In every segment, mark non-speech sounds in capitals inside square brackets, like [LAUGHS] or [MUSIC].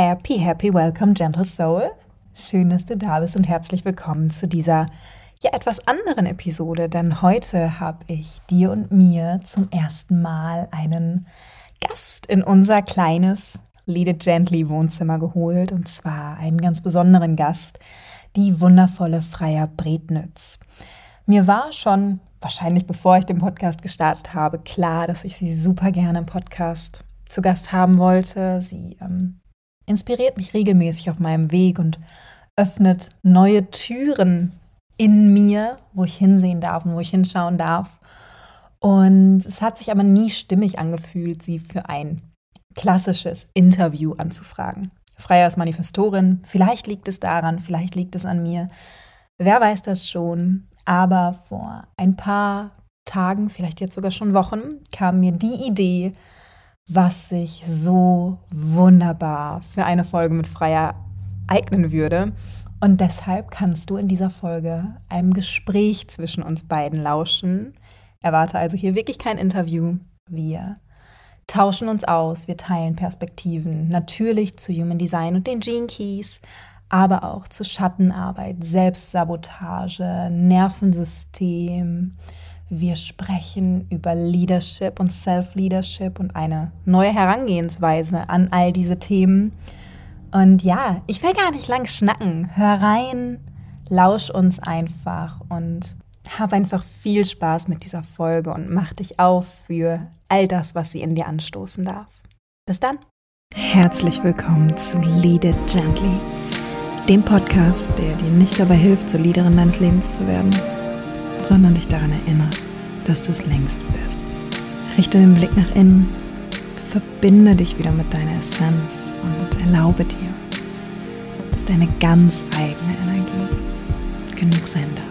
Happy, happy welcome, gentle soul. Schön, dass du da bist und herzlich willkommen zu dieser ja etwas anderen Episode, denn heute habe ich dir und mir zum ersten Mal einen Gast in unser kleines Lead It Gently Wohnzimmer geholt und zwar einen ganz besonderen Gast, die wundervolle Freier Brednitz. Mir war schon wahrscheinlich bevor ich den Podcast gestartet habe klar, dass ich sie super gerne im Podcast zu Gast haben wollte. Sie ähm, inspiriert mich regelmäßig auf meinem Weg und öffnet neue Türen in mir, wo ich hinsehen darf und wo ich hinschauen darf. Und es hat sich aber nie stimmig angefühlt, sie für ein klassisches Interview anzufragen. Freier als Manifestorin, vielleicht liegt es daran, vielleicht liegt es an mir. Wer weiß das schon? Aber vor ein paar Tagen, vielleicht jetzt sogar schon Wochen, kam mir die Idee, was sich so wunderbar für eine Folge mit Freier eignen würde. Und deshalb kannst du in dieser Folge einem Gespräch zwischen uns beiden lauschen. Erwarte also hier wirklich kein Interview. Wir tauschen uns aus, wir teilen Perspektiven, natürlich zu Human Design und den Gene Keys, aber auch zu Schattenarbeit, Selbstsabotage, Nervensystem, wir sprechen über Leadership und Self-Leadership und eine neue Herangehensweise an all diese Themen. Und ja, ich will gar nicht lang schnacken. Hör rein, lausch uns einfach und hab einfach viel Spaß mit dieser Folge und mach dich auf für all das, was sie in dir anstoßen darf. Bis dann. Herzlich willkommen zu Lead It Gently, dem Podcast, der dir nicht dabei hilft, zur Leaderin deines Lebens zu werden sondern dich daran erinnert, dass du es längst bist. Richte den Blick nach innen, verbinde dich wieder mit deiner Essenz und erlaube dir, dass deine ganz eigene Energie genug sein darf.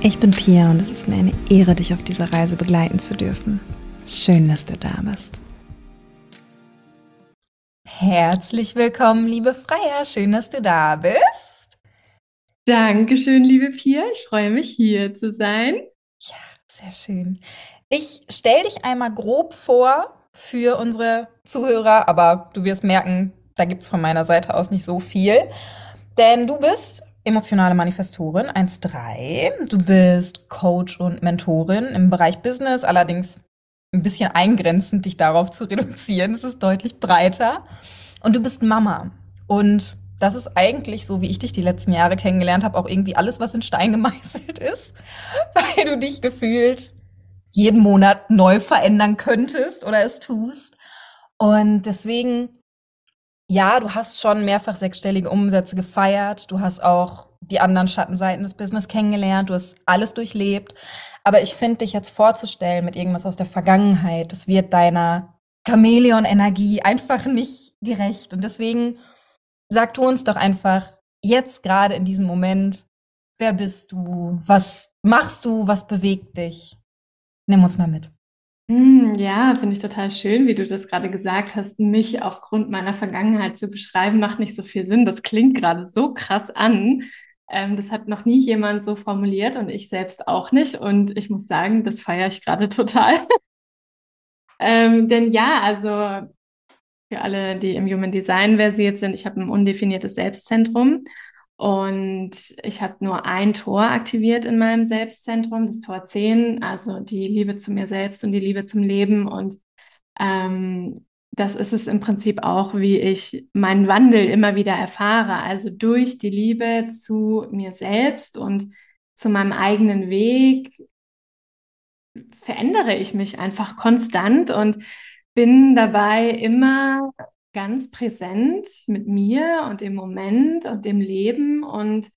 Ich bin Pia und es ist mir eine Ehre, dich auf dieser Reise begleiten zu dürfen. Schön, dass du da bist. Herzlich willkommen, liebe Freier. Schön, dass du da bist. Dankeschön, liebe Pia. Ich freue mich, hier zu sein. Ja, sehr schön. Ich stelle dich einmal grob vor für unsere Zuhörer, aber du wirst merken, da gibt es von meiner Seite aus nicht so viel. Denn du bist emotionale Manifestorin 1.3. Du bist Coach und Mentorin im Bereich Business, allerdings ein bisschen eingrenzend, dich darauf zu reduzieren. Es ist deutlich breiter. Und du bist Mama. Und das ist eigentlich, so wie ich dich die letzten Jahre kennengelernt habe, auch irgendwie alles, was in Stein [LAUGHS] gemeißelt ist, weil du dich gefühlt jeden Monat neu verändern könntest oder es tust. Und deswegen, ja, du hast schon mehrfach sechsstellige Umsätze gefeiert. Du hast auch die anderen Schattenseiten des Business kennengelernt. Du hast alles durchlebt. Aber ich finde, dich jetzt vorzustellen mit irgendwas aus der Vergangenheit, das wird deiner Chamäleon-Energie einfach nicht gerecht. Und deswegen sag du uns doch einfach jetzt gerade in diesem Moment, wer bist du? Was machst du? Was bewegt dich? Nimm uns mal mit. Hm, ja, finde ich total schön, wie du das gerade gesagt hast. Mich aufgrund meiner Vergangenheit zu beschreiben, macht nicht so viel Sinn. Das klingt gerade so krass an. Ähm, das hat noch nie jemand so formuliert und ich selbst auch nicht. Und ich muss sagen, das feiere ich gerade [LAUGHS] total. ähm, denn ja, also für alle, die im Human Design versiert sind, ich habe ein undefiniertes Selbstzentrum und ich habe nur ein Tor aktiviert in meinem Selbstzentrum, das Tor 10, also die Liebe zu mir selbst und die Liebe zum Leben. Und ähm, das ist es im Prinzip auch, wie ich meinen Wandel immer wieder erfahre. Also durch die Liebe zu mir selbst und zu meinem eigenen Weg verändere ich mich einfach konstant und bin dabei immer ganz präsent mit mir und im Moment und dem Leben und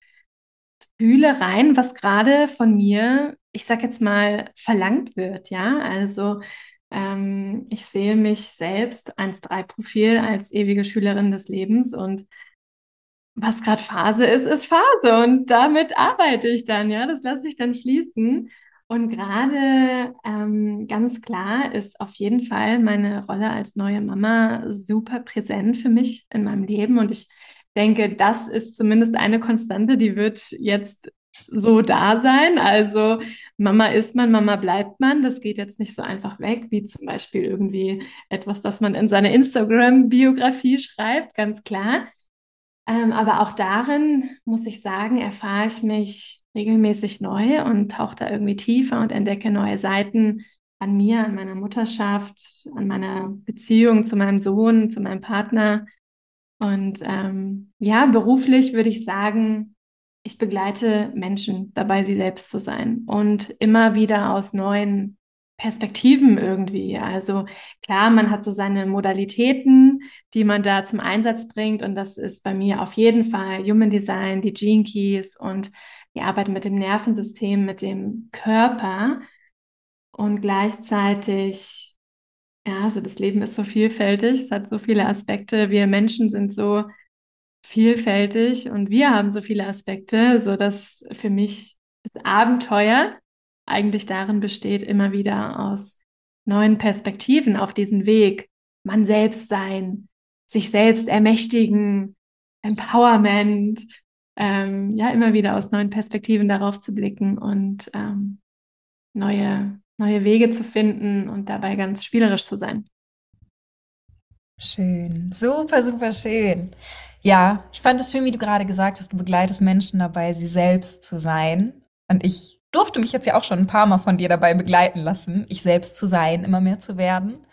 fühle rein, was gerade von mir, ich sag jetzt mal, verlangt wird. Ja, also ähm, ich sehe mich selbst 1-3-Profil als ewige Schülerin des Lebens und was gerade Phase ist, ist Phase und damit arbeite ich dann. Ja, das lasse ich dann fließen. Und gerade ähm, ganz klar ist auf jeden Fall meine Rolle als neue Mama super präsent für mich in meinem Leben. Und ich denke, das ist zumindest eine Konstante, die wird jetzt so da sein. Also Mama ist man, Mama bleibt man. Das geht jetzt nicht so einfach weg, wie zum Beispiel irgendwie etwas, das man in seine Instagram-Biografie schreibt, ganz klar. Ähm, aber auch darin, muss ich sagen, erfahre ich mich regelmäßig neu und tauche da irgendwie tiefer und entdecke neue Seiten an mir, an meiner Mutterschaft, an meiner Beziehung zu meinem Sohn, zu meinem Partner. Und ähm, ja, beruflich würde ich sagen, ich begleite Menschen dabei, sie selbst zu sein und immer wieder aus neuen Perspektiven irgendwie. Also klar, man hat so seine Modalitäten, die man da zum Einsatz bringt und das ist bei mir auf jeden Fall Human Design, die Gene Keys und die Arbeit mit dem Nervensystem, mit dem Körper und gleichzeitig, ja, also das Leben ist so vielfältig, es hat so viele Aspekte, wir Menschen sind so vielfältig und wir haben so viele Aspekte, so dass für mich das Abenteuer eigentlich darin besteht, immer wieder aus neuen Perspektiven auf diesen Weg, man selbst sein, sich selbst ermächtigen, Empowerment, ähm, ja, immer wieder aus neuen Perspektiven darauf zu blicken und ähm, neue, neue Wege zu finden und dabei ganz spielerisch zu sein. Schön, super, super schön. Ja, ich fand es schön, wie du gerade gesagt hast, du begleitest Menschen dabei, sie selbst zu sein. Und ich durfte mich jetzt ja auch schon ein paar Mal von dir dabei begleiten lassen, ich selbst zu sein, immer mehr zu werden.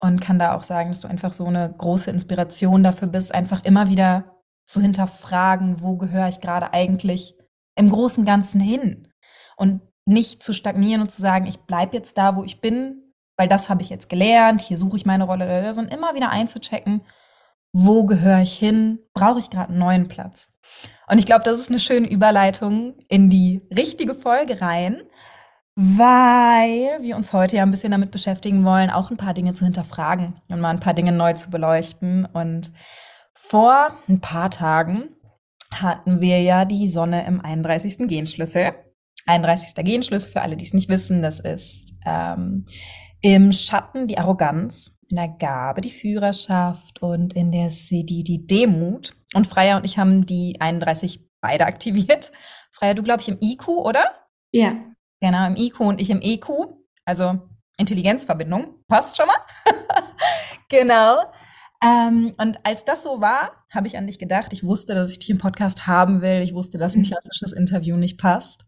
Und kann da auch sagen, dass du einfach so eine große Inspiration dafür bist, einfach immer wieder zu hinterfragen, wo gehöre ich gerade eigentlich im großen Ganzen hin? Und nicht zu stagnieren und zu sagen, ich bleibe jetzt da, wo ich bin, weil das habe ich jetzt gelernt, hier suche ich meine Rolle, sondern immer wieder einzuchecken, wo gehöre ich hin, brauche ich gerade einen neuen Platz. Und ich glaube, das ist eine schöne Überleitung in die richtige Folge rein, weil wir uns heute ja ein bisschen damit beschäftigen wollen, auch ein paar Dinge zu hinterfragen und mal ein paar Dinge neu zu beleuchten. Und vor ein paar Tagen hatten wir ja die Sonne im 31. Genschlüssel. 31. Genschlüssel, für alle, die es nicht wissen, das ist ähm, im Schatten die Arroganz, in der Gabe die Führerschaft und in der Siddhi die Demut. Und Freya und ich haben die 31 beide aktiviert. [LAUGHS] Freya, du glaube ich im IQ, oder? Ja. Genau, im IQ und ich im EQ. Also Intelligenzverbindung. Passt schon mal? [LAUGHS] genau. Ähm, und als das so war, habe ich an dich gedacht. Ich wusste, dass ich dich im Podcast haben will. Ich wusste, dass ein mhm. klassisches Interview nicht passt.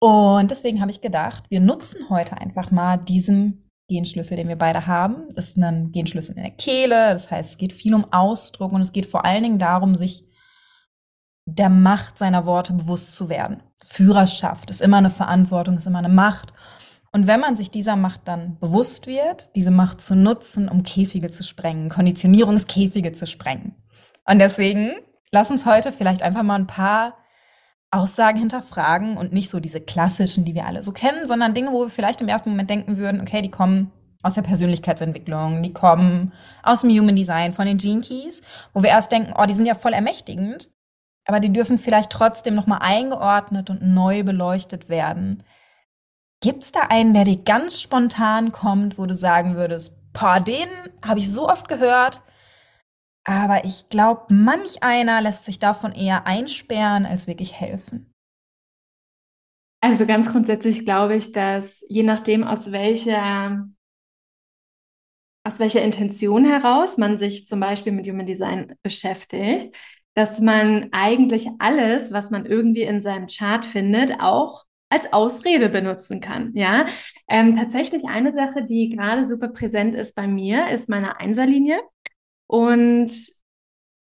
Und deswegen habe ich gedacht, wir nutzen heute einfach mal diesen Genschlüssel, den wir beide haben. Das ist ein Genschlüssel in der Kehle. Das heißt, es geht viel um Ausdruck und es geht vor allen Dingen darum, sich der Macht seiner Worte bewusst zu werden. Führerschaft ist immer eine Verantwortung, ist immer eine Macht. Und wenn man sich dieser Macht dann bewusst wird, diese Macht zu nutzen, um Käfige zu sprengen, Konditionierungskäfige zu sprengen. Und deswegen lass uns heute vielleicht einfach mal ein paar Aussagen hinterfragen und nicht so diese klassischen, die wir alle so kennen, sondern Dinge, wo wir vielleicht im ersten Moment denken würden, okay, die kommen aus der Persönlichkeitsentwicklung, die kommen aus dem Human Design, von den Gene Keys, wo wir erst denken, oh, die sind ja voll ermächtigend, aber die dürfen vielleicht trotzdem nochmal eingeordnet und neu beleuchtet werden. Gibt's da einen, der dir ganz spontan kommt, wo du sagen würdest, boah, den habe ich so oft gehört, aber ich glaube, manch einer lässt sich davon eher einsperren, als wirklich helfen. Also ganz grundsätzlich glaube ich, dass je nachdem, aus welcher, aus welcher Intention heraus man sich zum Beispiel mit Human Design beschäftigt, dass man eigentlich alles, was man irgendwie in seinem Chart findet, auch als Ausrede benutzen kann. Ja, ähm, tatsächlich eine Sache, die gerade super präsent ist bei mir, ist meine Einserlinie. Und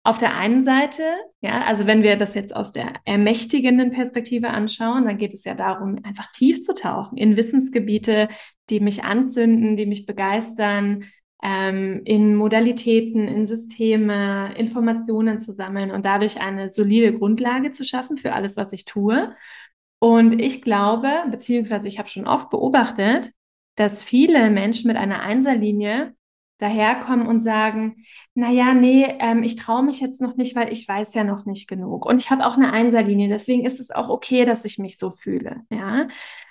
auf der einen Seite, ja, also wenn wir das jetzt aus der ermächtigenden Perspektive anschauen, dann geht es ja darum, einfach tief zu tauchen in Wissensgebiete, die mich anzünden, die mich begeistern, ähm, in Modalitäten, in Systeme, Informationen zu sammeln und dadurch eine solide Grundlage zu schaffen für alles, was ich tue. Und ich glaube, beziehungsweise ich habe schon oft beobachtet, dass viele Menschen mit einer Einserlinie daherkommen und sagen, naja, nee, ähm, ich traue mich jetzt noch nicht, weil ich weiß ja noch nicht genug. Und ich habe auch eine Einserlinie, deswegen ist es auch okay, dass ich mich so fühle. Ja.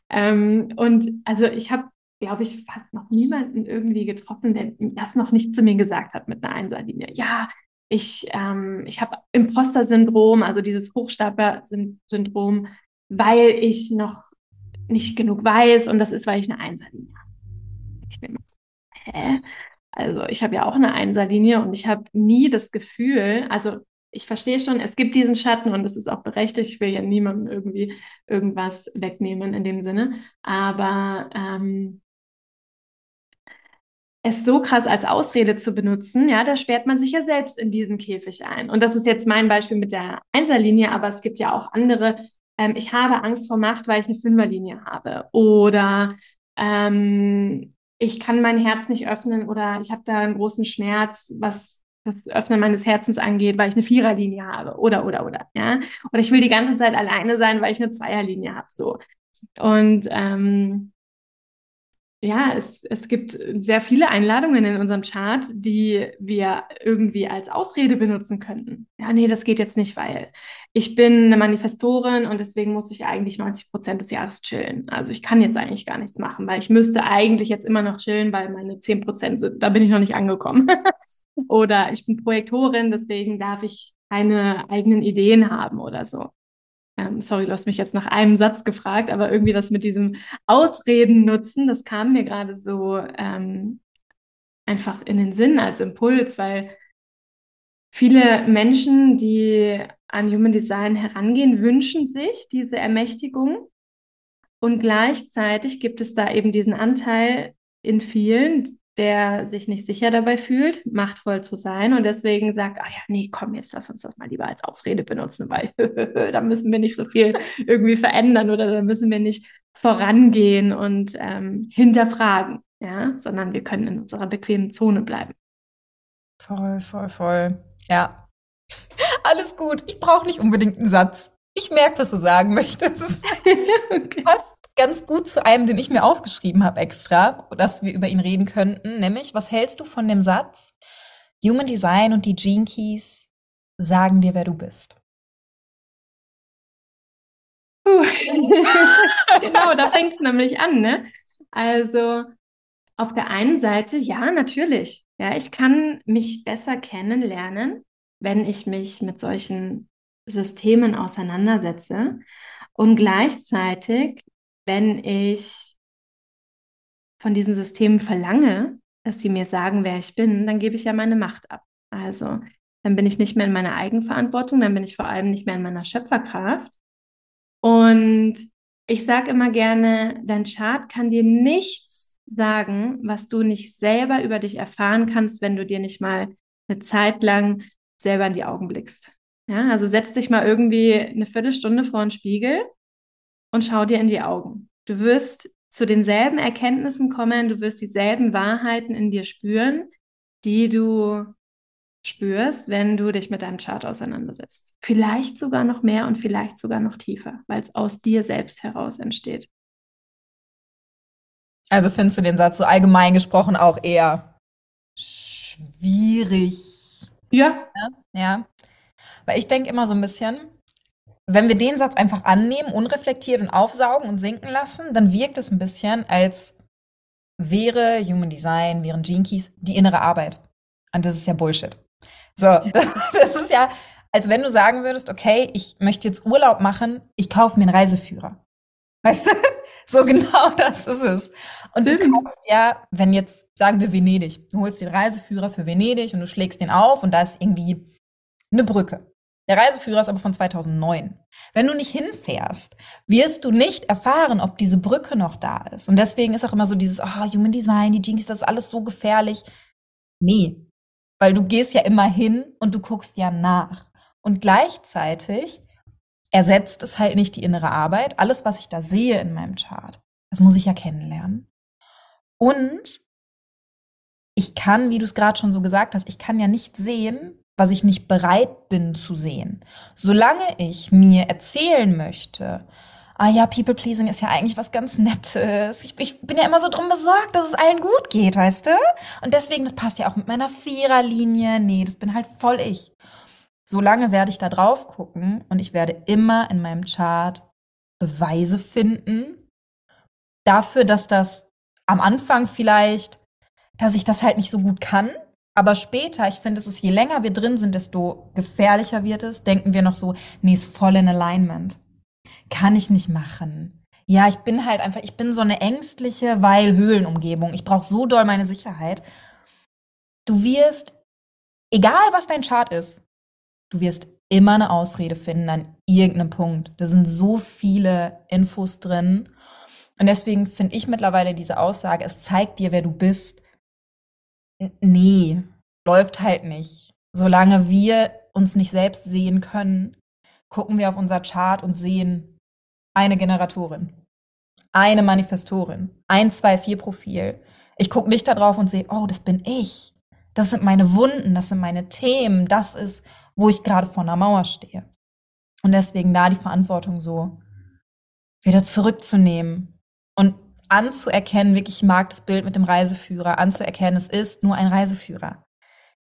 Ähm, und also ich habe, glaube ich, fast noch niemanden irgendwie getroffen, der das noch nicht zu mir gesagt hat mit einer Einserlinie. Ja, ich, ähm, ich habe Imposter-Syndrom, also dieses Hochstapler-Syndrom. Weil ich noch nicht genug weiß und das ist, weil ich eine Einserlinie habe. Ich bin immer so, hä? Also ich habe ja auch eine Einserlinie und ich habe nie das Gefühl, also ich verstehe schon, es gibt diesen Schatten und es ist auch berechtigt. Ich will ja niemandem irgendwie irgendwas wegnehmen in dem Sinne. Aber ähm, es so krass als Ausrede zu benutzen, ja, da sperrt man sich ja selbst in diesen Käfig ein. Und das ist jetzt mein Beispiel mit der Einserlinie, aber es gibt ja auch andere. Ähm, ich habe Angst vor Macht, weil ich eine Fünferlinie habe. Oder ähm, ich kann mein Herz nicht öffnen oder ich habe da einen großen Schmerz, was das Öffnen meines Herzens angeht, weil ich eine Viererlinie habe. Oder oder oder ja. Oder ich will die ganze Zeit alleine sein, weil ich eine Zweierlinie habe so. Und ähm, ja, es, es gibt sehr viele Einladungen in unserem Chart, die wir irgendwie als Ausrede benutzen könnten. Ja, nee, das geht jetzt nicht, weil ich bin eine Manifestorin und deswegen muss ich eigentlich 90 Prozent des Jahres chillen. Also ich kann jetzt eigentlich gar nichts machen, weil ich müsste eigentlich jetzt immer noch chillen, weil meine 10 Prozent sind, da bin ich noch nicht angekommen. [LAUGHS] oder ich bin Projektorin, deswegen darf ich keine eigenen Ideen haben oder so. Ähm, sorry, du hast mich jetzt nach einem Satz gefragt, aber irgendwie das mit diesem Ausreden nutzen, das kam mir gerade so ähm, einfach in den Sinn als Impuls, weil viele Menschen, die an Human Design herangehen, wünschen sich diese Ermächtigung. Und gleichzeitig gibt es da eben diesen Anteil in vielen, der sich nicht sicher dabei fühlt, machtvoll zu sein und deswegen sagt, ah ja, nee, komm, jetzt lass uns das mal lieber als Ausrede benutzen, weil [LAUGHS] da müssen wir nicht so viel irgendwie verändern oder da müssen wir nicht vorangehen und ähm, hinterfragen, ja, sondern wir können in unserer bequemen Zone bleiben. Voll, voll, voll. Ja. Alles gut. Ich brauche nicht unbedingt einen Satz. Ich merke, was du sagen möchtest. [LAUGHS] okay. Passt ganz gut zu einem, den ich mir aufgeschrieben habe extra, dass wir über ihn reden könnten, nämlich, was hältst du von dem Satz, Human Design und die Gene Keys sagen dir, wer du bist? Puh. [LAUGHS] genau, da fängt es nämlich an, ne? Also auf der einen Seite, ja, natürlich. Ja, ich kann mich besser kennenlernen, wenn ich mich mit solchen Systemen auseinandersetze. Und gleichzeitig wenn ich von diesen Systemen verlange, dass sie mir sagen, wer ich bin, dann gebe ich ja meine Macht ab. Also dann bin ich nicht mehr in meiner Eigenverantwortung, dann bin ich vor allem nicht mehr in meiner Schöpferkraft. Und ich sage immer gerne, dein Chart kann dir nichts sagen, was du nicht selber über dich erfahren kannst, wenn du dir nicht mal eine Zeit lang selber in die Augen blickst. Ja, also setz dich mal irgendwie eine Viertelstunde vor den Spiegel und schau dir in die Augen. Du wirst zu denselben Erkenntnissen kommen, du wirst dieselben Wahrheiten in dir spüren, die du spürst, wenn du dich mit deinem Chart auseinandersetzt. Vielleicht sogar noch mehr und vielleicht sogar noch tiefer, weil es aus dir selbst heraus entsteht. Also findest du den Satz so allgemein gesprochen auch eher schwierig? Ja. Ja. ja. Weil ich denke immer so ein bisschen, wenn wir den Satz einfach annehmen, unreflektiert und aufsaugen und sinken lassen, dann wirkt es ein bisschen, als wäre Human Design, wären Gene Keys die innere Arbeit. Und das ist ja Bullshit. So, [LAUGHS] das, das ist ja, als wenn du sagen würdest, okay, ich möchte jetzt Urlaub machen, ich kaufe mir einen Reiseführer. Weißt du? [LAUGHS] So genau [LAUGHS] das ist es. Und Stimmt. du kaufst ja, wenn jetzt, sagen wir Venedig, du holst den Reiseführer für Venedig und du schlägst den auf und da ist irgendwie eine Brücke. Der Reiseführer ist aber von 2009. Wenn du nicht hinfährst, wirst du nicht erfahren, ob diese Brücke noch da ist. Und deswegen ist auch immer so dieses, oh, Human Design, die Jinkies, das ist alles so gefährlich. Nee, weil du gehst ja immer hin und du guckst ja nach. Und gleichzeitig ersetzt es halt nicht die innere Arbeit. Alles, was ich da sehe in meinem Chart, das muss ich ja kennenlernen. Und ich kann, wie du es gerade schon so gesagt hast, ich kann ja nicht sehen, was ich nicht bereit bin zu sehen. Solange ich mir erzählen möchte, ah ja, People Pleasing ist ja eigentlich was ganz Nettes. Ich, ich, bin ja immer so drum besorgt, dass es allen gut geht, weißt du? Und deswegen, das passt ja auch mit meiner Viererlinie. Nee, das bin halt voll ich. Solange werde ich da drauf gucken und ich werde immer in meinem Chart Beweise finden dafür, dass das am Anfang vielleicht, dass ich das halt nicht so gut kann, aber später, ich finde, es ist, je länger wir drin sind, desto gefährlicher wird es. Denken wir noch so, nee, ist voll in Alignment. kann ich nicht machen. Ja, ich bin halt einfach, ich bin so eine ängstliche, weil Höhlenumgebung. Ich brauche so doll meine Sicherheit. Du wirst, egal was dein Chart ist, du wirst immer eine Ausrede finden an irgendeinem Punkt. Da sind so viele Infos drin. Und deswegen finde ich mittlerweile diese Aussage, es zeigt dir, wer du bist. Nee, läuft halt nicht. Solange wir uns nicht selbst sehen können, gucken wir auf unser Chart und sehen eine Generatorin, eine Manifestorin, ein, zwei, vier Profil. Ich gucke nicht da drauf und sehe, oh, das bin ich. Das sind meine Wunden, das sind meine Themen, das ist, wo ich gerade vor einer Mauer stehe. Und deswegen da die Verantwortung so wieder zurückzunehmen anzuerkennen, wirklich, ich mag das Bild mit dem Reiseführer, anzuerkennen, es ist nur ein Reiseführer.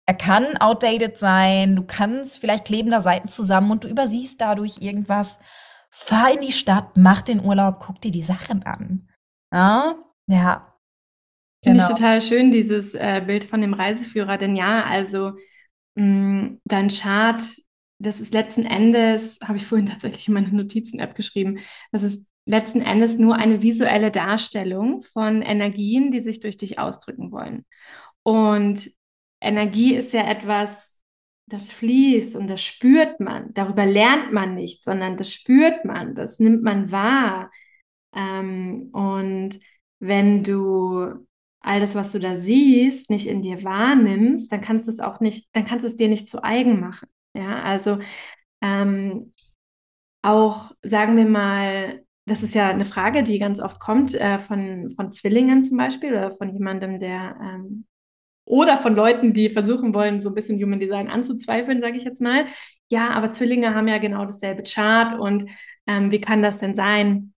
Er kann outdated sein, du kannst, vielleicht kleben da Seiten zusammen und du übersiehst dadurch irgendwas. Fahr in die Stadt, mach den Urlaub, guck dir die Sachen an. Ja, ja. Finde genau. ich total schön, dieses äh, Bild von dem Reiseführer, denn ja, also mh, mm, dein Chart, das ist letzten Endes, habe ich vorhin tatsächlich in meine Notizen-App geschrieben, das ist letzten Endes nur eine visuelle Darstellung von Energien, die sich durch dich ausdrücken wollen. Und Energie ist ja etwas, das fließt und das spürt man. Darüber lernt man nicht, sondern das spürt man, das nimmt man wahr. Ähm, und wenn du all das, was du da siehst, nicht in dir wahrnimmst, dann kannst du es auch nicht, dann kannst du es dir nicht zu eigen machen. Ja, also ähm, auch sagen wir mal, das ist ja eine Frage, die ganz oft kommt äh, von, von Zwillingen zum Beispiel oder von jemandem, der ähm, oder von Leuten, die versuchen wollen, so ein bisschen Human Design anzuzweifeln, sage ich jetzt mal. Ja, aber Zwillinge haben ja genau dasselbe Chart und ähm, wie kann das denn sein?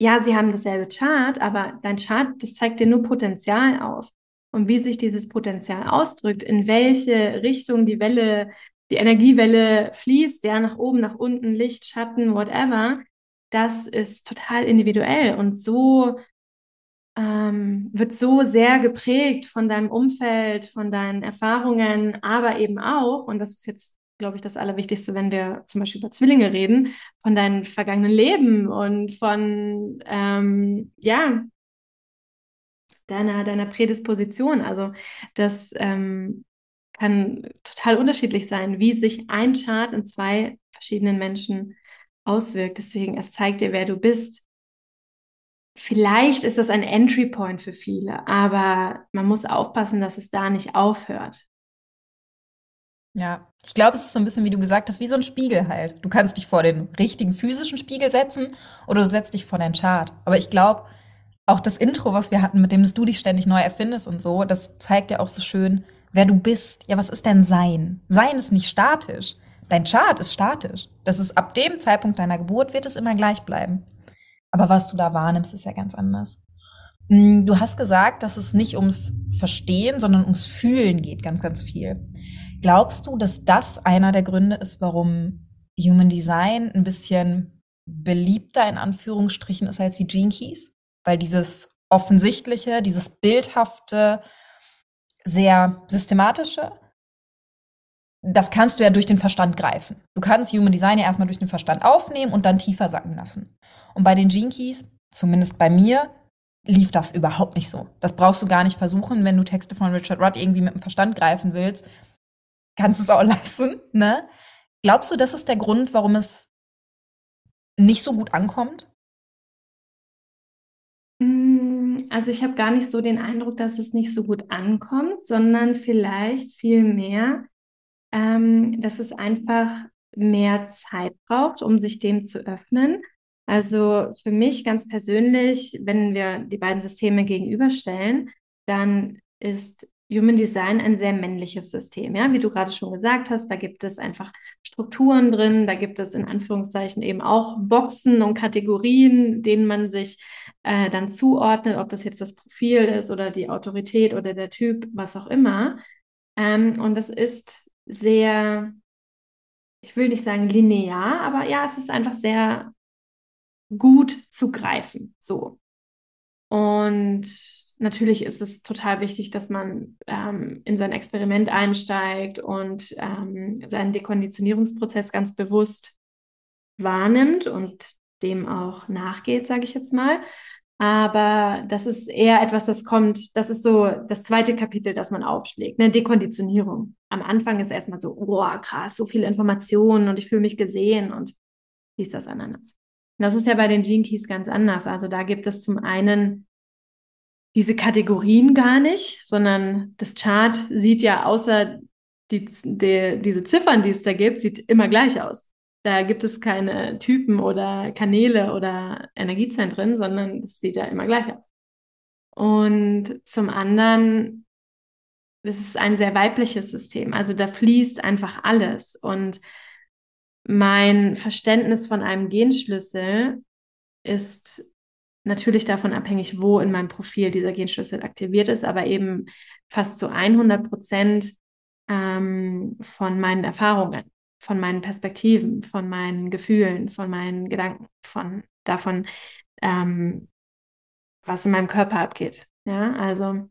Ja, sie haben dasselbe Chart, aber dein Chart, das zeigt dir nur Potenzial auf. Und wie sich dieses Potenzial ausdrückt, in welche Richtung die Welle, die Energiewelle fließt, ja, nach oben, nach unten, Licht, Schatten, whatever, das ist total individuell und so ähm, wird so sehr geprägt von deinem Umfeld, von deinen Erfahrungen, aber eben auch, und das ist jetzt, glaube ich, das Allerwichtigste, wenn wir zum Beispiel über Zwillinge reden, von deinem vergangenen Leben und von, ähm, ja, deiner, deiner Prädisposition. Also das ähm, kann total unterschiedlich sein, wie sich ein Chart in zwei verschiedenen Menschen auswirkt. Deswegen, es zeigt dir, wer du bist. Vielleicht ist das ein Entry Point für viele, aber man muss aufpassen, dass es da nicht aufhört. Ja, ich glaube, es ist so ein bisschen, wie du gesagt hast, wie so ein Spiegel halt. Du kannst dich vor den richtigen physischen Spiegel setzen oder du setzt dich vor dein Chart. Aber ich glaube, auch das Intro, was wir hatten, mit dem du dich ständig neu erfindest und so, das zeigt ja auch so schön, wer du bist. Ja, was ist denn Sein? Sein ist nicht statisch. Dein Chart ist statisch. Das ist ab dem Zeitpunkt deiner Geburt wird es immer gleich bleiben. Aber was du da wahrnimmst, ist ja ganz anders. Mm, du hast gesagt, dass es nicht ums Verstehen, sondern ums Fühlen geht, ganz, ganz viel. Glaubst du, dass das einer der Gründe ist, warum Human Design ein bisschen beliebter in Anführungsstrichen ist als die Gene Keys? Weil dieses offensichtliche, dieses bildhafte, sehr systematische, das kannst du ja durch den Verstand greifen. Du kannst Human Design ja erstmal durch den Verstand aufnehmen und dann tiefer sacken lassen. Und bei den Gene Keys, zumindest bei mir, lief das überhaupt nicht so. Das brauchst du gar nicht versuchen, wenn du Texte von Richard Rudd irgendwie mit dem Verstand greifen willst. Kannst es auch [LAUGHS] lassen, ne? Glaubst du, das ist der Grund, warum es nicht so gut ankommt? Mm, also ich habe gar nicht so den Eindruck, dass es nicht so gut ankommt, sondern vielleicht viel mehr, ähm, dass es einfach mehr Zeit braucht, um sich dem zu öffnen. Also für mich ganz persönlich, wenn wir die beiden Systeme gegenüberstellen, dann ist Human Design ein sehr männliches System. Ja, wie du gerade schon gesagt hast, da gibt es einfach Strukturen drin, da gibt es in Anführungszeichen eben auch Boxen und Kategorien, denen man sich äh, dann zuordnet, ob das jetzt das Profil ist oder die Autorität oder der Typ, was auch immer. Ähm, und das ist sehr, ich will nicht sagen linear, aber ja, es ist einfach sehr gut zu greifen. So. Und natürlich ist es total wichtig, dass man ähm, in sein Experiment einsteigt und ähm, seinen Dekonditionierungsprozess ganz bewusst wahrnimmt und dem auch nachgeht, sage ich jetzt mal. Aber das ist eher etwas, das kommt, das ist so das zweite Kapitel, das man aufschlägt, eine Dekonditionierung. Am Anfang ist erstmal so, oh krass, so viele Informationen und ich fühle mich gesehen und wie ist das anders? das ist ja bei den Gene Keys ganz anders. Also da gibt es zum einen diese Kategorien gar nicht, sondern das Chart sieht ja außer die, die, diese Ziffern, die es da gibt, sieht immer gleich aus. Da gibt es keine Typen oder Kanäle oder Energiezentren, sondern es sieht ja immer gleich aus. Und zum anderen, es ist ein sehr weibliches System. Also da fließt einfach alles. Und mein Verständnis von einem Genschlüssel ist natürlich davon abhängig, wo in meinem Profil dieser Genschlüssel aktiviert ist, aber eben fast zu 100 Prozent ähm, von meinen Erfahrungen von meinen Perspektiven, von meinen Gefühlen, von meinen Gedanken, von davon, ähm, was in meinem Körper abgeht. Ja, also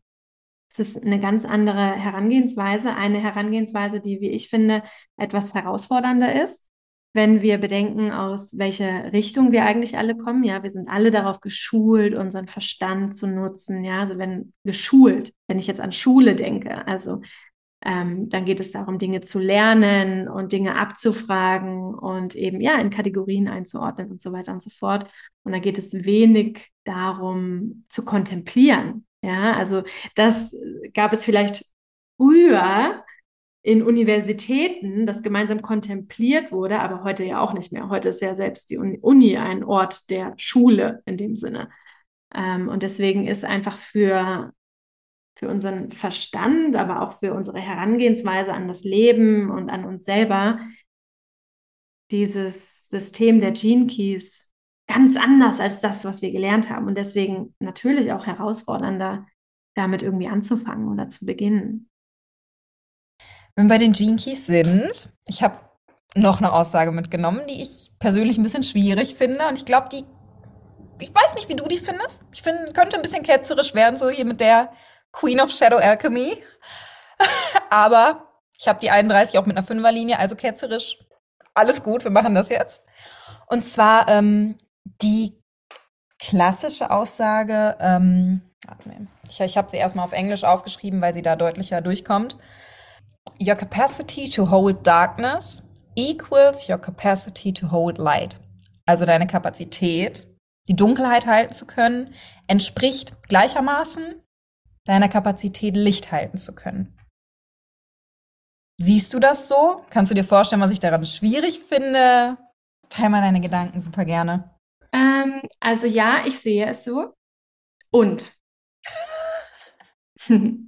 es ist eine ganz andere Herangehensweise, eine Herangehensweise, die, wie ich finde, etwas herausfordernder ist, wenn wir bedenken, aus welcher Richtung wir eigentlich alle kommen. Ja, wir sind alle darauf geschult, unseren Verstand zu nutzen. Ja, also wenn geschult, wenn ich jetzt an Schule denke, also ähm, dann geht es darum, Dinge zu lernen und Dinge abzufragen und eben ja in Kategorien einzuordnen und so weiter und so fort. Und da geht es wenig darum zu kontemplieren. Ja, also das gab es vielleicht früher in Universitäten, das gemeinsam kontempliert wurde, aber heute ja auch nicht mehr. Heute ist ja selbst die Uni ein Ort der Schule in dem Sinne. Ähm, und deswegen ist einfach für für unseren Verstand, aber auch für unsere Herangehensweise an das Leben und an uns selber, dieses System der Gene Keys ganz anders als das, was wir gelernt haben. Und deswegen natürlich auch herausfordernder, damit irgendwie anzufangen oder zu beginnen. Wenn wir bei den Gene Keys sind, ich habe noch eine Aussage mitgenommen, die ich persönlich ein bisschen schwierig finde. Und ich glaube, die, ich weiß nicht, wie du die findest. Ich finde, könnte ein bisschen ketzerisch werden, so hier mit der Queen of Shadow Alchemy. [LAUGHS] Aber ich habe die 31 auch mit einer Fünferlinie, also ketzerisch. Alles gut, wir machen das jetzt. Und zwar ähm, die klassische Aussage, ähm, ich, ich habe sie erstmal auf Englisch aufgeschrieben, weil sie da deutlicher durchkommt. Your capacity to hold darkness equals your capacity to hold light. Also deine Kapazität, die Dunkelheit halten zu können, entspricht gleichermaßen deiner Kapazität Licht halten zu können. Siehst du das so? Kannst du dir vorstellen, was ich daran schwierig finde? Teil mal deine Gedanken super gerne. Ähm, also ja, ich sehe es so. Und [LAUGHS]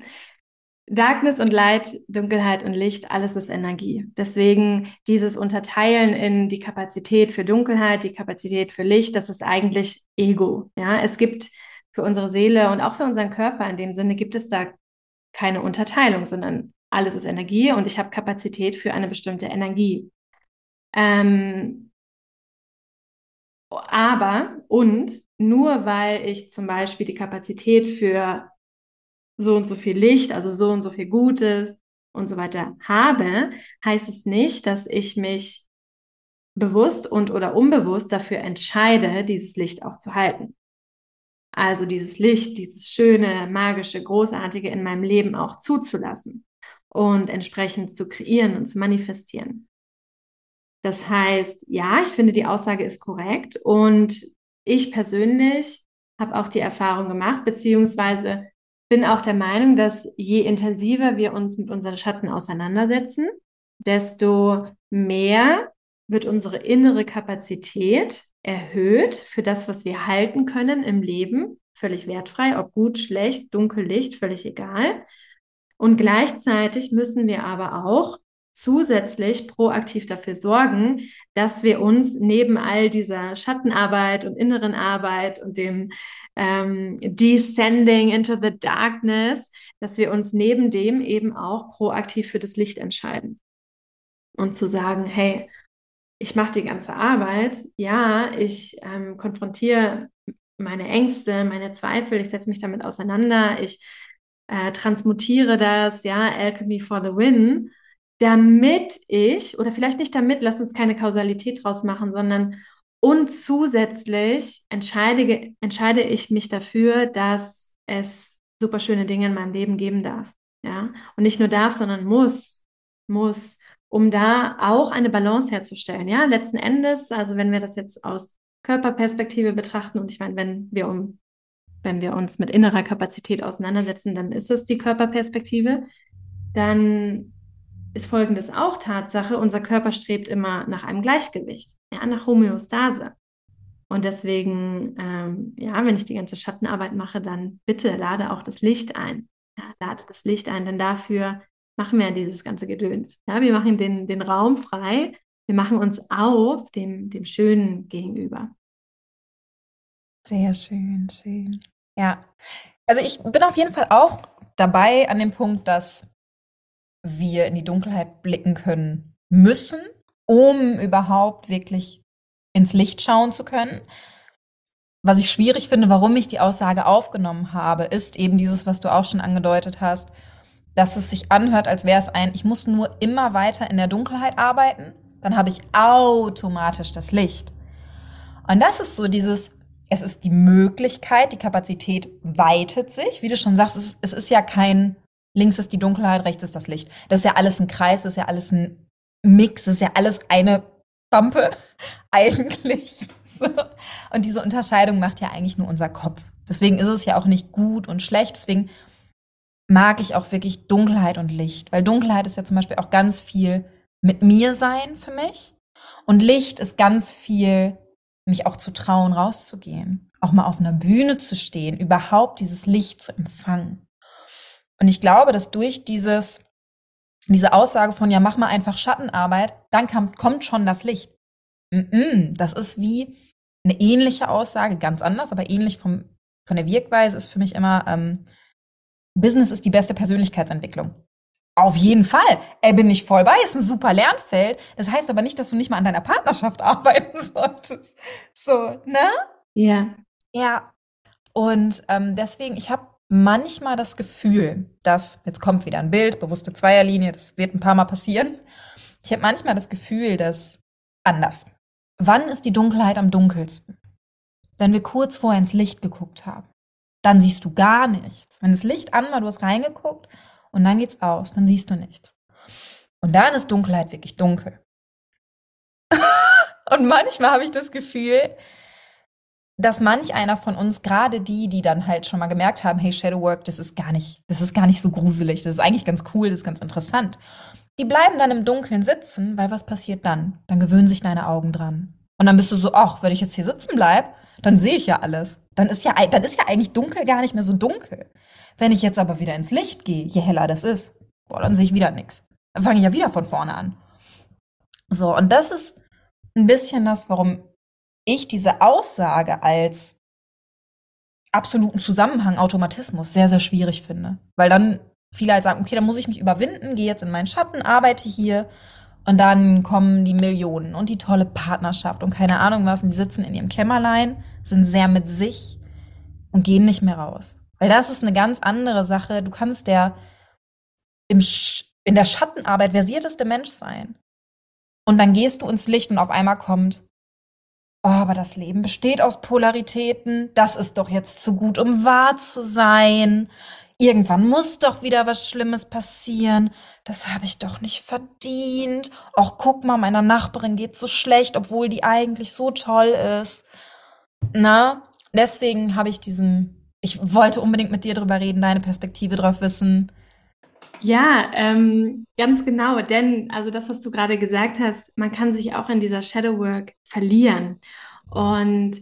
Darkness und Light, Dunkelheit und Licht, alles ist Energie. Deswegen dieses Unterteilen in die Kapazität für Dunkelheit, die Kapazität für Licht, das ist eigentlich Ego. Ja, es gibt für unsere Seele und auch für unseren Körper in dem Sinne gibt es da keine Unterteilung, sondern alles ist Energie und ich habe Kapazität für eine bestimmte Energie. Ähm, aber und nur weil ich zum Beispiel die Kapazität für so und so viel Licht, also so und so viel Gutes und so weiter habe, heißt es nicht, dass ich mich bewusst und oder unbewusst dafür entscheide, dieses Licht auch zu halten. Also dieses Licht, dieses schöne, magische, großartige in meinem Leben auch zuzulassen und entsprechend zu kreieren und zu manifestieren. Das heißt, ja, ich finde, die Aussage ist korrekt und ich persönlich habe auch die Erfahrung gemacht, beziehungsweise bin auch der Meinung, dass je intensiver wir uns mit unseren Schatten auseinandersetzen, desto mehr wird unsere innere Kapazität erhöht für das, was wir halten können im Leben, völlig wertfrei, ob gut, schlecht, dunkel, Licht, völlig egal. Und gleichzeitig müssen wir aber auch zusätzlich proaktiv dafür sorgen, dass wir uns neben all dieser Schattenarbeit und inneren Arbeit und dem ähm, Descending into the Darkness, dass wir uns neben dem eben auch proaktiv für das Licht entscheiden. Und zu sagen, hey, ich mache die ganze Arbeit, ja, ich ähm, konfrontiere meine Ängste, meine Zweifel, ich setze mich damit auseinander, ich äh, transmutiere das, ja, Alchemy for the Win. damit ich, oder vielleicht nicht damit, lass uns keine Kausalität draus machen, sondern und zusätzlich entscheide, entscheide ich mich dafür, dass es super schöne Dinge in meinem Leben geben darf. Ja, und nicht nur darf, sondern muss, muss, um da auch eine Balance herzustellen. Ja, letzten Endes, also wenn wir das jetzt aus Körperperspektive betrachten, und ich meine, wenn wir um, wenn wir uns mit innerer Kapazität auseinandersetzen, dann ist es die Körperperspektive, dann ist Folgendes auch Tatsache, unser Körper strebt immer nach einem Gleichgewicht, ja, nach Homöostase. Und deswegen, ähm, ja, wenn ich die ganze Schattenarbeit mache, dann bitte lade auch das Licht ein. Ja, lade das Licht ein, denn dafür machen wir dieses ganze Gedöns. Ja, wir machen den, den Raum frei, wir machen uns auf dem, dem Schönen gegenüber. Sehr schön, schön. Ja, also ich bin auf jeden Fall auch dabei an dem Punkt, dass wir in die Dunkelheit blicken können müssen, um überhaupt wirklich ins Licht schauen zu können. Was ich schwierig finde, warum ich die Aussage aufgenommen habe, ist eben dieses, was du auch schon angedeutet hast, dass es sich anhört, als wäre es ein, ich muss nur immer weiter in der Dunkelheit arbeiten, dann habe ich automatisch das Licht. Und das ist so dieses, es ist die Möglichkeit, die Kapazität weitet sich. Wie du schon sagst, es, es ist ja kein links ist die Dunkelheit, rechts ist das Licht. Das ist ja alles ein Kreis, das ist ja alles ein Mix, das ist ja alles eine Pampe [LAUGHS] eigentlich. Und diese Unterscheidung macht ja eigentlich nur unser Kopf. Deswegen ist es ja auch nicht gut und schlecht. Deswegen mag ich auch wirklich Dunkelheit und Licht. Weil Dunkelheit ist ja zum Beispiel auch ganz viel mit mir sein für mich. Und Licht ist ganz viel, mich auch zu trauen, rauszugehen. Auch mal auf einer Bühne zu stehen, überhaupt dieses Licht zu empfangen. Und ich glaube, dass durch dieses, diese Aussage von, ja, mach mal einfach Schattenarbeit, dann kam, kommt schon das Licht. Das ist wie eine ähnliche Aussage, ganz anders, aber ähnlich vom, von der Wirkweise ist für mich immer, ähm, Business ist die beste Persönlichkeitsentwicklung. Auf jeden Fall. Ey, bin ich voll bei, ist ein super Lernfeld. Das heißt aber nicht, dass du nicht mal an deiner Partnerschaft [LAUGHS] arbeiten solltest. So, ne? Ja. Ja. Und ähm, deswegen, ich habe manchmal das Gefühl, dass, jetzt kommt wieder ein Bild, bewusste Zweierlinie, das wird ein paar Mal passieren. Ich habe manchmal das Gefühl, dass anders. Wann ist die Dunkelheit am dunkelsten? Wenn wir kurz vorher ins Licht geguckt haben. Dann siehst du gar nichts. Wenn das Licht an war, du hast reingeguckt und dann geht's aus, dann siehst du nichts. Und dann ist Dunkelheit wirklich dunkel. [LAUGHS] und manchmal habe ich das Gefühl, dass manch einer von uns, gerade die, die dann halt schon mal gemerkt haben, hey, Shadowwork, das ist gar nicht, das ist gar nicht so gruselig, das ist eigentlich ganz cool, das ist ganz interessant. Die bleiben dann im Dunkeln sitzen, weil was passiert dann? Dann gewöhnen sich deine Augen dran. Und dann bist du so, ach, wenn ich jetzt hier sitzen bleib, dann sehe ich ja alles. Dann ist ja, dann ist ja eigentlich dunkel gar nicht mehr so dunkel. Wenn ich jetzt aber wieder ins Licht gehe, je heller das ist, boah, dann sehe ich wieder nichts. Dann fange ich ja wieder von vorne an. So, und das ist ein bisschen das, warum ich diese Aussage als absoluten Zusammenhang, Automatismus sehr, sehr schwierig finde. Weil dann viele halt sagen, okay, dann muss ich mich überwinden, gehe jetzt in meinen Schatten, arbeite hier und dann kommen die Millionen und die tolle Partnerschaft und keine Ahnung was und die sitzen in ihrem Kämmerlein, sind sehr mit sich und gehen nicht mehr raus. Weil das ist eine ganz andere Sache. Du kannst der im Sch in der Schattenarbeit versierteste Mensch sein. Und dann gehst du ins Licht und auf einmal kommt Oh, aber das Leben besteht aus Polaritäten. Das ist doch jetzt zu gut, um wahr zu sein. Irgendwann muss doch wieder was Schlimmes passieren. Das habe ich doch nicht verdient. Och, guck mal, meiner Nachbarin geht's so schlecht, obwohl die eigentlich so toll ist. Na, deswegen habe ich diesen, ich wollte unbedingt mit dir drüber reden, deine Perspektive drauf wissen. Ja, ähm, ganz genau, denn also das, was du gerade gesagt hast, man kann sich auch in dieser Shadowwork verlieren. Und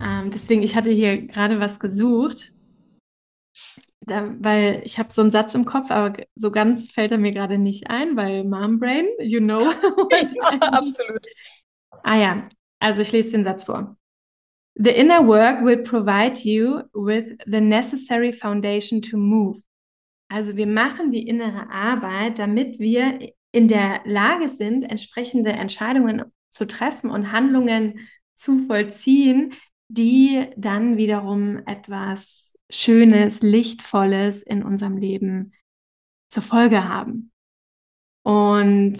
ähm, deswegen, ich hatte hier gerade was gesucht, da, weil ich habe so einen Satz im Kopf, aber so ganz fällt er mir gerade nicht ein, weil Mom Brain, you know. [LAUGHS] [LAUGHS] ja, absolut. Ah ja, also ich lese den Satz vor. The inner work will provide you with the necessary foundation to move. Also wir machen die innere Arbeit, damit wir in der Lage sind, entsprechende Entscheidungen zu treffen und Handlungen zu vollziehen, die dann wiederum etwas Schönes, Lichtvolles in unserem Leben zur Folge haben. Und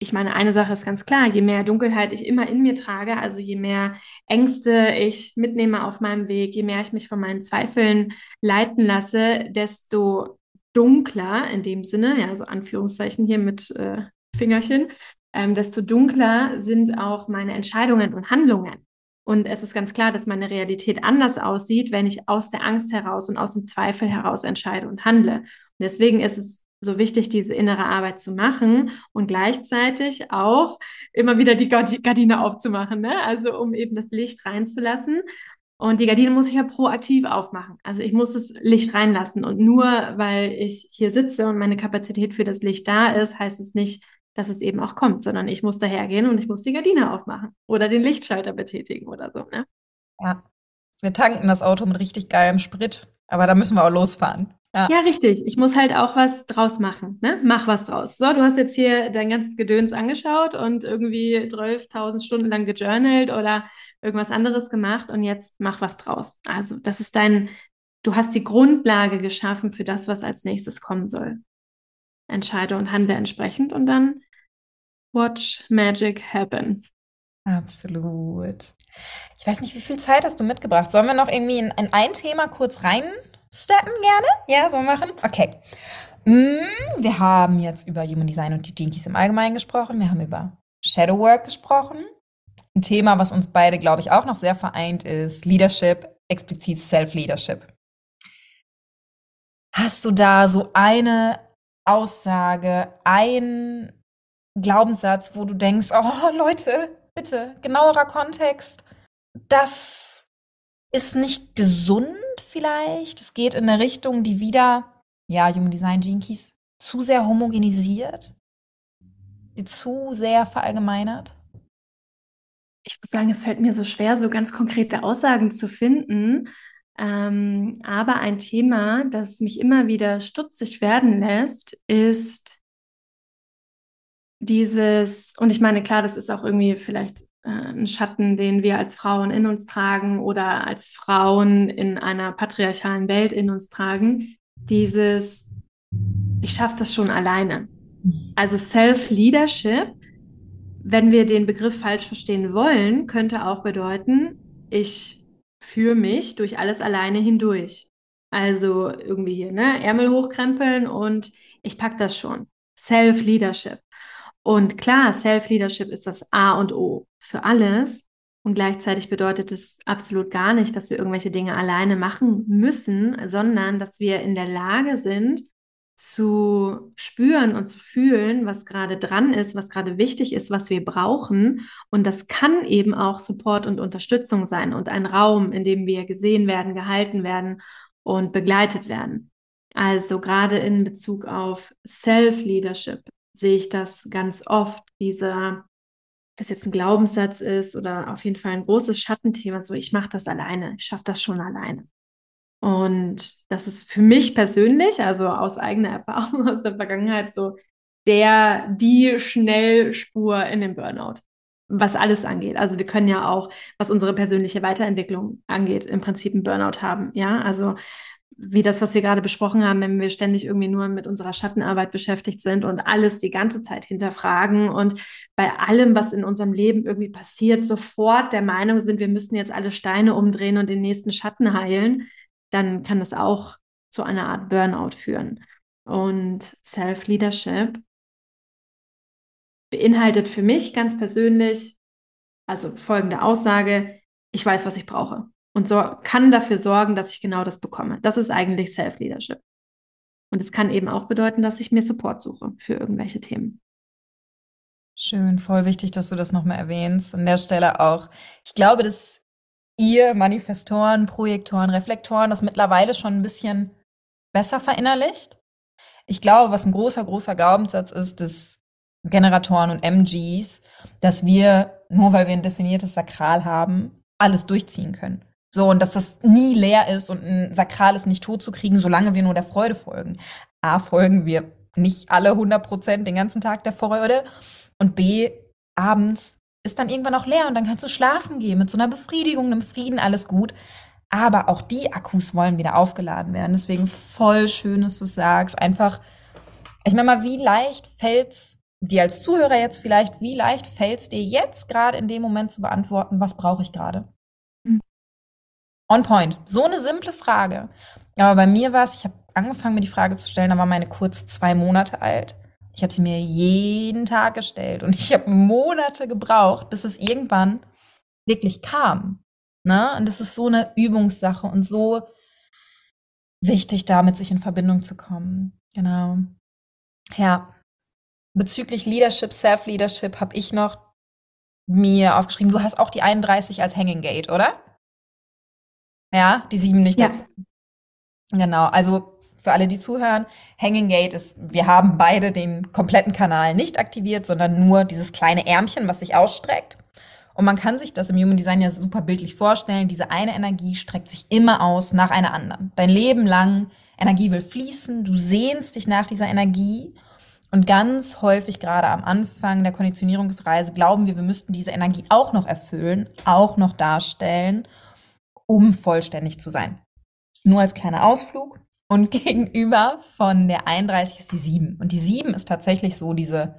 ich meine, eine Sache ist ganz klar, je mehr Dunkelheit ich immer in mir trage, also je mehr Ängste ich mitnehme auf meinem Weg, je mehr ich mich von meinen Zweifeln leiten lasse, desto dunkler in dem Sinne, ja, so Anführungszeichen hier mit äh, Fingerchen, ähm, desto dunkler sind auch meine Entscheidungen und Handlungen. Und es ist ganz klar, dass meine Realität anders aussieht, wenn ich aus der Angst heraus und aus dem Zweifel heraus entscheide und handle. Und deswegen ist es so wichtig, diese innere Arbeit zu machen und gleichzeitig auch immer wieder die Gardine aufzumachen, ne? also um eben das Licht reinzulassen. Und die Gardine muss ich ja proaktiv aufmachen. Also ich muss das Licht reinlassen. Und nur weil ich hier sitze und meine Kapazität für das Licht da ist, heißt es nicht, dass es eben auch kommt, sondern ich muss dahergehen und ich muss die Gardine aufmachen oder den Lichtschalter betätigen oder so. Ne? Ja, wir tanken das Auto mit richtig geilem Sprit, aber da müssen wir auch losfahren. Ja. ja, richtig. Ich muss halt auch was draus machen. Ne? Mach was draus. So, du hast jetzt hier dein ganzes Gedöns angeschaut und irgendwie 12.000 Stunden lang gejournalt oder irgendwas anderes gemacht und jetzt mach was draus. Also, das ist dein, du hast die Grundlage geschaffen für das, was als nächstes kommen soll. Entscheide und handle entsprechend und dann watch magic happen. Absolut. Ich weiß nicht, wie viel Zeit hast du mitgebracht? Sollen wir noch irgendwie in, in ein Thema kurz rein steppen gerne? Ja, so machen? Okay. Mm, wir haben jetzt über Human Design und die Jinkies im Allgemeinen gesprochen. Wir haben über Shadow Work gesprochen. Ein Thema, was uns beide, glaube ich, auch noch sehr vereint, ist Leadership, explizit Self-Leadership. Hast du da so eine Aussage, ein Glaubenssatz, wo du denkst, oh Leute, bitte, genauerer Kontext, das ist nicht gesund vielleicht. Es geht in eine Richtung, die wieder, ja, Human Design Gene zu sehr homogenisiert, die zu sehr verallgemeinert. Ich muss sagen, es fällt mir so schwer, so ganz konkrete Aussagen zu finden. Ähm, aber ein Thema, das mich immer wieder stutzig werden lässt, ist dieses, und ich meine, klar, das ist auch irgendwie vielleicht äh, ein Schatten, den wir als Frauen in uns tragen oder als Frauen in einer patriarchalen Welt in uns tragen, dieses, ich schaffe das schon alleine. Also Self-Leadership, wenn wir den Begriff falsch verstehen wollen, könnte auch bedeuten, ich führe mich durch alles alleine hindurch. Also irgendwie hier, ne, Ärmel hochkrempeln und ich packe das schon. Self-Leadership. Und klar, Self-Leadership ist das A und O für alles. Und gleichzeitig bedeutet es absolut gar nicht, dass wir irgendwelche Dinge alleine machen müssen, sondern dass wir in der Lage sind, zu spüren und zu fühlen, was gerade dran ist, was gerade wichtig ist, was wir brauchen. Und das kann eben auch Support und Unterstützung sein und ein Raum, in dem wir gesehen werden, gehalten werden und begleitet werden. Also gerade in Bezug auf Self-Leadership sehe ich das ganz oft, dieser, das jetzt ein Glaubenssatz ist oder auf jeden Fall ein großes Schattenthema, so ich mache das alleine, ich schaffe das schon alleine. Und das ist für mich persönlich, also aus eigener [LAUGHS] Erfahrung aus der Vergangenheit, so der, die Schnellspur in den Burnout, was alles angeht. Also wir können ja auch, was unsere persönliche Weiterentwicklung angeht, im Prinzip einen Burnout haben. Ja, also wie das, was wir gerade besprochen haben, wenn wir ständig irgendwie nur mit unserer Schattenarbeit beschäftigt sind und alles die ganze Zeit hinterfragen und bei allem, was in unserem Leben irgendwie passiert, sofort der Meinung sind, wir müssen jetzt alle Steine umdrehen und den nächsten Schatten heilen, dann kann das auch zu einer Art Burnout führen. Und Self-Leadership beinhaltet für mich ganz persönlich, also folgende Aussage, ich weiß, was ich brauche und so, kann dafür sorgen, dass ich genau das bekomme. Das ist eigentlich Self-Leadership. Und es kann eben auch bedeuten, dass ich mir Support suche für irgendwelche Themen. Schön, voll wichtig, dass du das nochmal erwähnst. An der Stelle auch. Ich glaube, dass ihr Manifestoren, Projektoren, Reflektoren das mittlerweile schon ein bisschen besser verinnerlicht. Ich glaube, was ein großer, großer Glaubenssatz ist, dass Generatoren und MGs, dass wir, nur weil wir ein definiertes Sakral haben, alles durchziehen können. So, und dass das nie leer ist und ein Sakral ist nicht tot zu kriegen, solange wir nur der Freude folgen. A, folgen wir nicht alle 100 Prozent den ganzen Tag der Freude. Und B, abends ist dann irgendwann auch leer und dann kannst du schlafen gehen mit so einer Befriedigung, einem Frieden, alles gut. Aber auch die Akkus wollen wieder aufgeladen werden. Deswegen voll schön, dass du sagst. Einfach Ich meine mal, wie leicht fällt's dir als Zuhörer jetzt vielleicht, wie leicht fällt's dir jetzt gerade in dem Moment zu beantworten, was brauche ich gerade? Mhm. On point. So eine simple Frage. Aber bei mir war es, ich habe angefangen, mir die Frage zu stellen, da war meine kurz zwei Monate alt. Ich habe sie mir jeden Tag gestellt und ich habe Monate gebraucht, bis es irgendwann wirklich kam. Ne? Und das ist so eine Übungssache und so wichtig, da mit sich in Verbindung zu kommen. Genau. Ja. Bezüglich Leadership, Self-Leadership habe ich noch mir aufgeschrieben, du hast auch die 31 als Hanging Gate, oder? Ja, die sieben nicht ja. dazu. Genau, also für alle, die zuhören, Hanging Gate ist, wir haben beide den kompletten Kanal nicht aktiviert, sondern nur dieses kleine Ärmchen, was sich ausstreckt. Und man kann sich das im Human Design ja super bildlich vorstellen. Diese eine Energie streckt sich immer aus nach einer anderen. Dein Leben lang, Energie will fließen, du sehnst dich nach dieser Energie. Und ganz häufig, gerade am Anfang der Konditionierungsreise, glauben wir, wir müssten diese Energie auch noch erfüllen, auch noch darstellen, um vollständig zu sein. Nur als kleiner Ausflug. Und [LAUGHS] gegenüber von der 31 ist die 7. Und die 7 ist tatsächlich so diese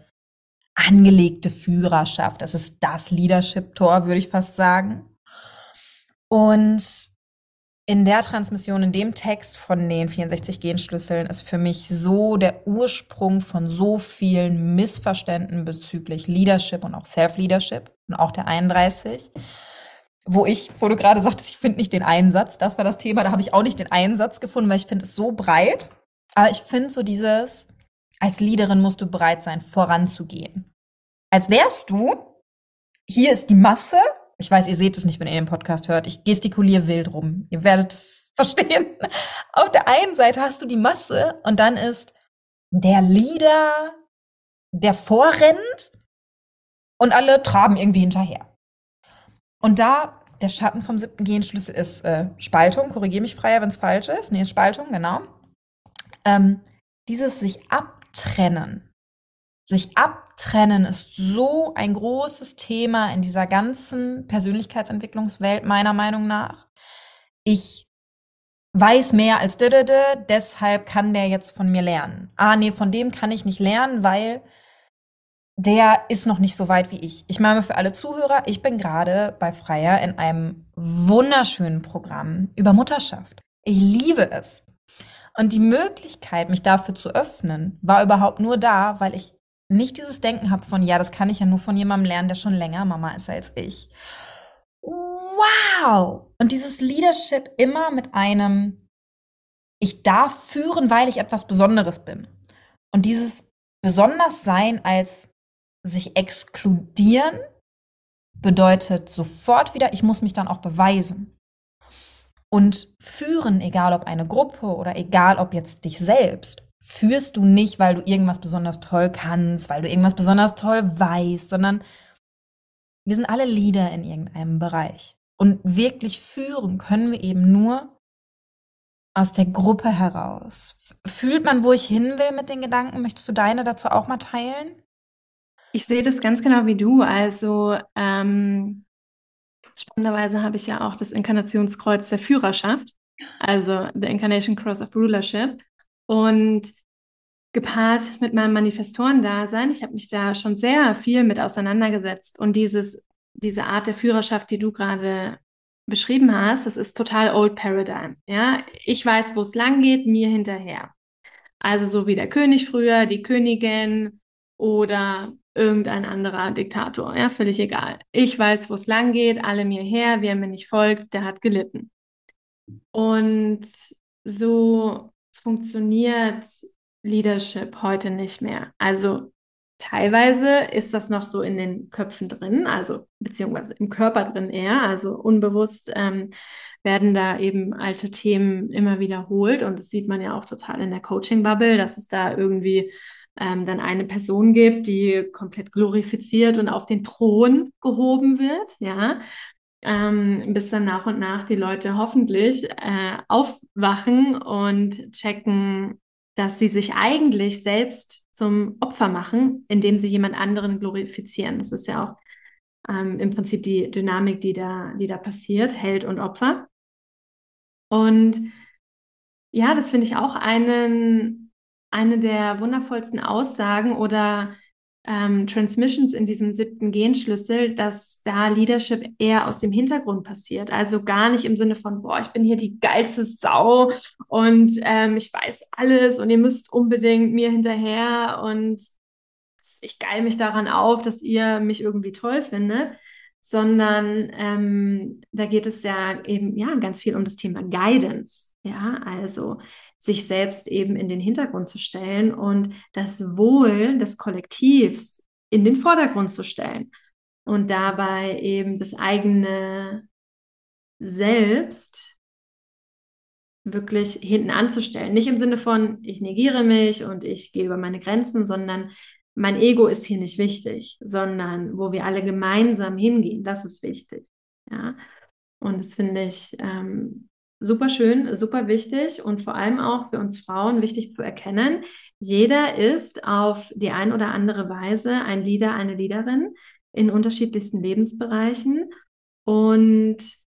angelegte Führerschaft. Das ist das Leadership-Tor, würde ich fast sagen. Und in der Transmission, in dem Text von den 64 Genschlüsseln ist für mich so der Ursprung von so vielen Missverständnissen bezüglich Leadership und auch Self-Leadership und auch der 31 wo ich, wo du gerade sagtest, ich finde nicht den Einsatz, das war das Thema, da habe ich auch nicht den Einsatz gefunden, weil ich finde es so breit. Aber ich finde so dieses, als Leaderin musst du bereit sein, voranzugehen. Als wärst du, hier ist die Masse. Ich weiß, ihr seht es nicht, wenn ihr den Podcast hört. Ich gestikuliere wild rum. Ihr werdet es [LAUGHS] verstehen. Auf der einen Seite hast du die Masse und dann ist der Leader, der vorrennt und alle traben irgendwie hinterher. Und da der Schatten vom siebten Genschlüssel ist äh, Spaltung. Korrigiere mich freier, wenn es falsch ist. Nee, Spaltung, genau. Ähm, dieses sich abtrennen. Sich abtrennen ist so ein großes Thema in dieser ganzen Persönlichkeitsentwicklungswelt, meiner Meinung nach. Ich weiß mehr als dödödö, deshalb kann der jetzt von mir lernen. Ah, nee, von dem kann ich nicht lernen, weil der ist noch nicht so weit wie ich. Ich meine für alle Zuhörer, ich bin gerade bei Freier in einem wunderschönen Programm über Mutterschaft. Ich liebe es. Und die Möglichkeit, mich dafür zu öffnen, war überhaupt nur da, weil ich nicht dieses Denken habe von, ja, das kann ich ja nur von jemandem lernen, der schon länger Mama ist als ich. Wow! Und dieses Leadership immer mit einem, ich darf führen, weil ich etwas Besonderes bin. Und dieses besonders sein als sich exkludieren bedeutet sofort wieder, ich muss mich dann auch beweisen. Und führen, egal ob eine Gruppe oder egal ob jetzt dich selbst, führst du nicht, weil du irgendwas besonders toll kannst, weil du irgendwas besonders toll weißt, sondern wir sind alle Leader in irgendeinem Bereich. Und wirklich führen können wir eben nur aus der Gruppe heraus. Fühlt man, wo ich hin will mit den Gedanken? Möchtest du deine dazu auch mal teilen? Ich sehe das ganz genau wie du. Also ähm, spannenderweise habe ich ja auch das Inkarnationskreuz der Führerschaft, also the Incarnation Cross of Rulership. Und gepaart mit meinem Manifestoren-Dasein, ich habe mich da schon sehr viel mit auseinandergesetzt. Und dieses, diese Art der Führerschaft, die du gerade beschrieben hast, das ist total Old Paradigm. Ja, ich weiß, wo es lang geht, mir hinterher. Also so wie der König früher, die Königin oder irgendein anderer Diktator, ja, völlig egal. Ich weiß, wo es lang geht, alle mir her, wer mir nicht folgt, der hat gelitten. Und so funktioniert Leadership heute nicht mehr. Also teilweise ist das noch so in den Köpfen drin, also beziehungsweise im Körper drin eher, also unbewusst ähm, werden da eben alte Themen immer wiederholt und das sieht man ja auch total in der Coaching-Bubble, dass es da irgendwie ähm, dann eine Person gibt, die komplett glorifiziert und auf den Thron gehoben wird, ja, ähm, bis dann nach und nach die Leute hoffentlich äh, aufwachen und checken, dass sie sich eigentlich selbst zum Opfer machen, indem sie jemand anderen glorifizieren. Das ist ja auch ähm, im Prinzip die Dynamik, die da, die da passiert, Held und Opfer. Und ja, das finde ich auch einen eine der wundervollsten Aussagen oder ähm, Transmissions in diesem siebten Genschlüssel, dass da Leadership eher aus dem Hintergrund passiert. Also gar nicht im Sinne von, boah, ich bin hier die geilste Sau und ähm, ich weiß alles und ihr müsst unbedingt mir hinterher und ich geil mich daran auf, dass ihr mich irgendwie toll findet, sondern ähm, da geht es ja eben ja ganz viel um das Thema Guidance. Ja, also sich selbst eben in den Hintergrund zu stellen und das Wohl des Kollektivs in den Vordergrund zu stellen und dabei eben das eigene Selbst wirklich hinten anzustellen. Nicht im Sinne von, ich negiere mich und ich gehe über meine Grenzen, sondern mein Ego ist hier nicht wichtig, sondern wo wir alle gemeinsam hingehen, das ist wichtig. Ja. Und das finde ich ähm, super schön, super wichtig und vor allem auch für uns Frauen wichtig zu erkennen. Jeder ist auf die ein oder andere Weise ein Leader, eine Leaderin in unterschiedlichsten Lebensbereichen und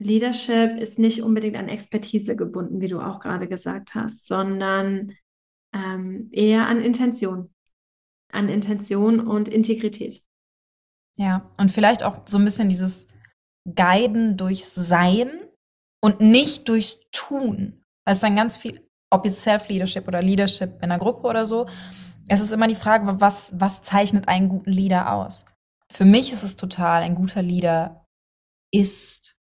Leadership ist nicht unbedingt an Expertise gebunden, wie du auch gerade gesagt hast, sondern ähm, eher an Intention, an Intention und Integrität. Ja, und vielleicht auch so ein bisschen dieses Guiden durchs Sein und nicht durchs Tun. Weil es dann ganz viel, ob jetzt Self-Leadership oder Leadership in einer Gruppe oder so, es ist immer die Frage, was, was zeichnet einen guten Leader aus? Für mich ist es total, ein guter Leader ist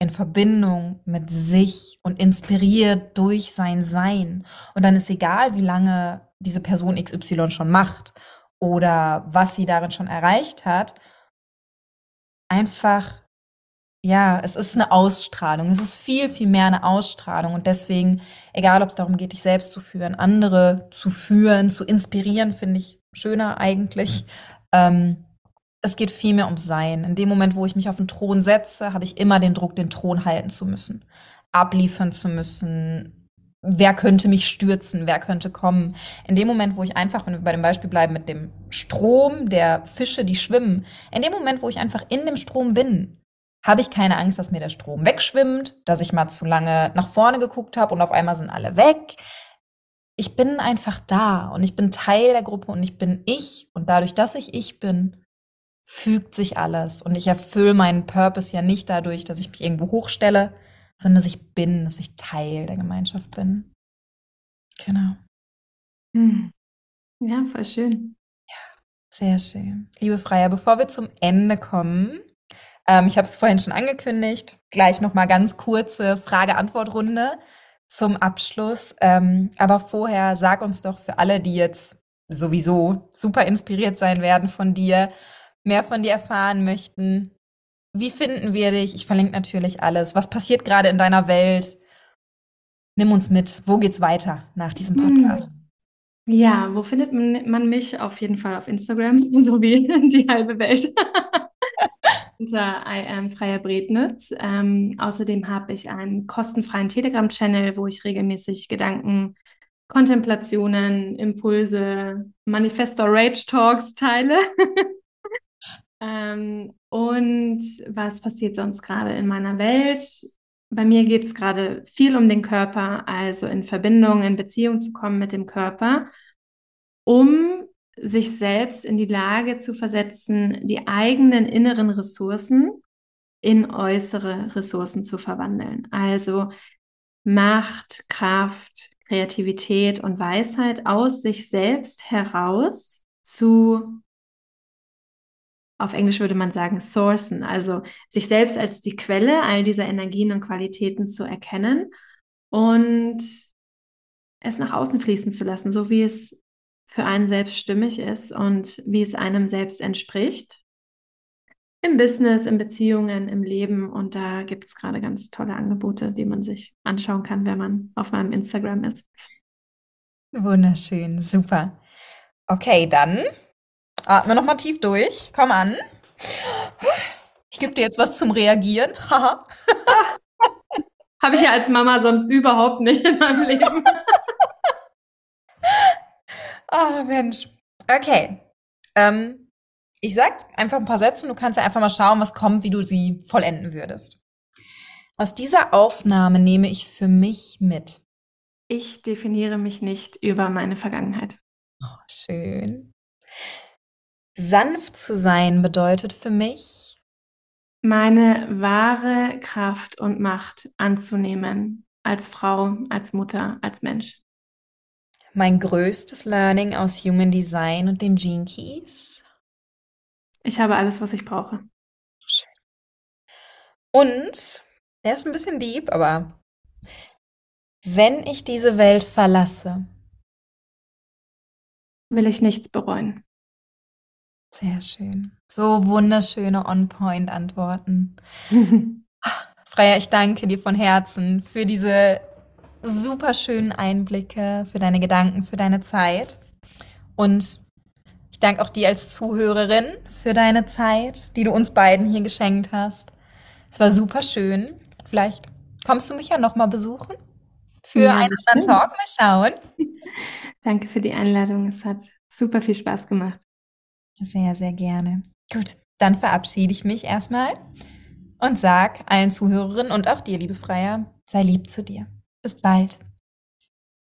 in Verbindung mit sich und inspiriert durch sein Sein. Und dann ist egal, wie lange diese Person XY schon macht oder was sie darin schon erreicht hat, einfach ja, es ist eine Ausstrahlung. Es ist viel, viel mehr eine Ausstrahlung. Und deswegen, egal ob es darum geht, dich selbst zu führen, andere zu führen, zu inspirieren, finde ich schöner eigentlich. Ähm, es geht viel mehr um Sein. In dem Moment, wo ich mich auf den Thron setze, habe ich immer den Druck, den Thron halten zu müssen, abliefern zu müssen. Wer könnte mich stürzen? Wer könnte kommen? In dem Moment, wo ich einfach, wenn wir bei dem Beispiel bleiben mit dem Strom der Fische, die schwimmen, in dem Moment, wo ich einfach in dem Strom bin, habe ich keine Angst, dass mir der Strom wegschwimmt, dass ich mal zu lange nach vorne geguckt habe und auf einmal sind alle weg. Ich bin einfach da und ich bin Teil der Gruppe und ich bin ich und dadurch, dass ich ich bin, fügt sich alles und ich erfülle meinen Purpose ja nicht dadurch, dass ich mich irgendwo hochstelle, sondern dass ich bin, dass ich Teil der Gemeinschaft bin. Genau. Hm. Ja, voll schön. Ja, sehr schön. Liebe Freier, bevor wir zum Ende kommen, ähm, ich habe es vorhin schon angekündigt. Gleich noch mal ganz kurze Frage-Antwort-Runde zum Abschluss. Ähm, aber vorher sag uns doch für alle, die jetzt sowieso super inspiriert sein werden von dir, mehr von dir erfahren möchten. Wie finden wir dich? Ich verlinke natürlich alles. Was passiert gerade in deiner Welt? Nimm uns mit. Wo geht's weiter nach diesem Podcast? Ja, wo findet man mich? Auf jeden Fall auf Instagram, [LAUGHS] so wie die halbe Welt. Unter I am Freier Brednitz. Ähm, außerdem habe ich einen kostenfreien Telegram-Channel, wo ich regelmäßig Gedanken, Kontemplationen, Impulse, Manifesto Rage Talks teile. [LAUGHS] ähm, und was passiert sonst gerade in meiner Welt? Bei mir geht es gerade viel um den Körper, also in Verbindung, in Beziehung zu kommen mit dem Körper, um sich selbst in die Lage zu versetzen, die eigenen inneren Ressourcen in äußere Ressourcen zu verwandeln. Also Macht, Kraft, Kreativität und Weisheit aus sich selbst heraus zu, auf Englisch würde man sagen, sourcen, also sich selbst als die Quelle all dieser Energien und Qualitäten zu erkennen und es nach außen fließen zu lassen, so wie es für einen selbst stimmig ist und wie es einem selbst entspricht. Im Business, in Beziehungen, im Leben. Und da gibt es gerade ganz tolle Angebote, die man sich anschauen kann, wenn man auf meinem Instagram ist. Wunderschön, super. Okay, dann atme nochmal tief durch. Komm an. Ich gebe dir jetzt was zum Reagieren. Habe ich ja als Mama sonst überhaupt nicht in meinem [LAUGHS] Leben. Ah, Mensch. Okay. Ähm, ich sag einfach ein paar Sätze und du kannst ja einfach mal schauen, was kommt, wie du sie vollenden würdest. Aus dieser Aufnahme nehme ich für mich mit. ich definiere mich nicht über meine Vergangenheit. Oh, schön. Sanft zu sein bedeutet für mich, meine wahre Kraft und Macht anzunehmen, als Frau, als Mutter, als Mensch. Mein größtes Learning aus Human Design und den Gene Keys. Ich habe alles, was ich brauche. Schön. Und, der ist ein bisschen deep, aber wenn ich diese Welt verlasse, will ich nichts bereuen. Sehr schön. So wunderschöne On-Point-Antworten. [LAUGHS] Freya, ich danke dir von Herzen für diese super schönen Einblicke, für deine Gedanken, für deine Zeit. Und ich danke auch dir als Zuhörerin für deine Zeit, die du uns beiden hier geschenkt hast. Es war super schön. Vielleicht kommst du mich ja noch mal besuchen für ja, einen Talk. Mal schauen. [LAUGHS] Danke für die Einladung. Es hat super viel Spaß gemacht. Sehr, sehr gerne. Gut, dann verabschiede ich mich erstmal und sag allen Zuhörerinnen und auch dir, liebe Freier, sei lieb zu dir. Bis bald.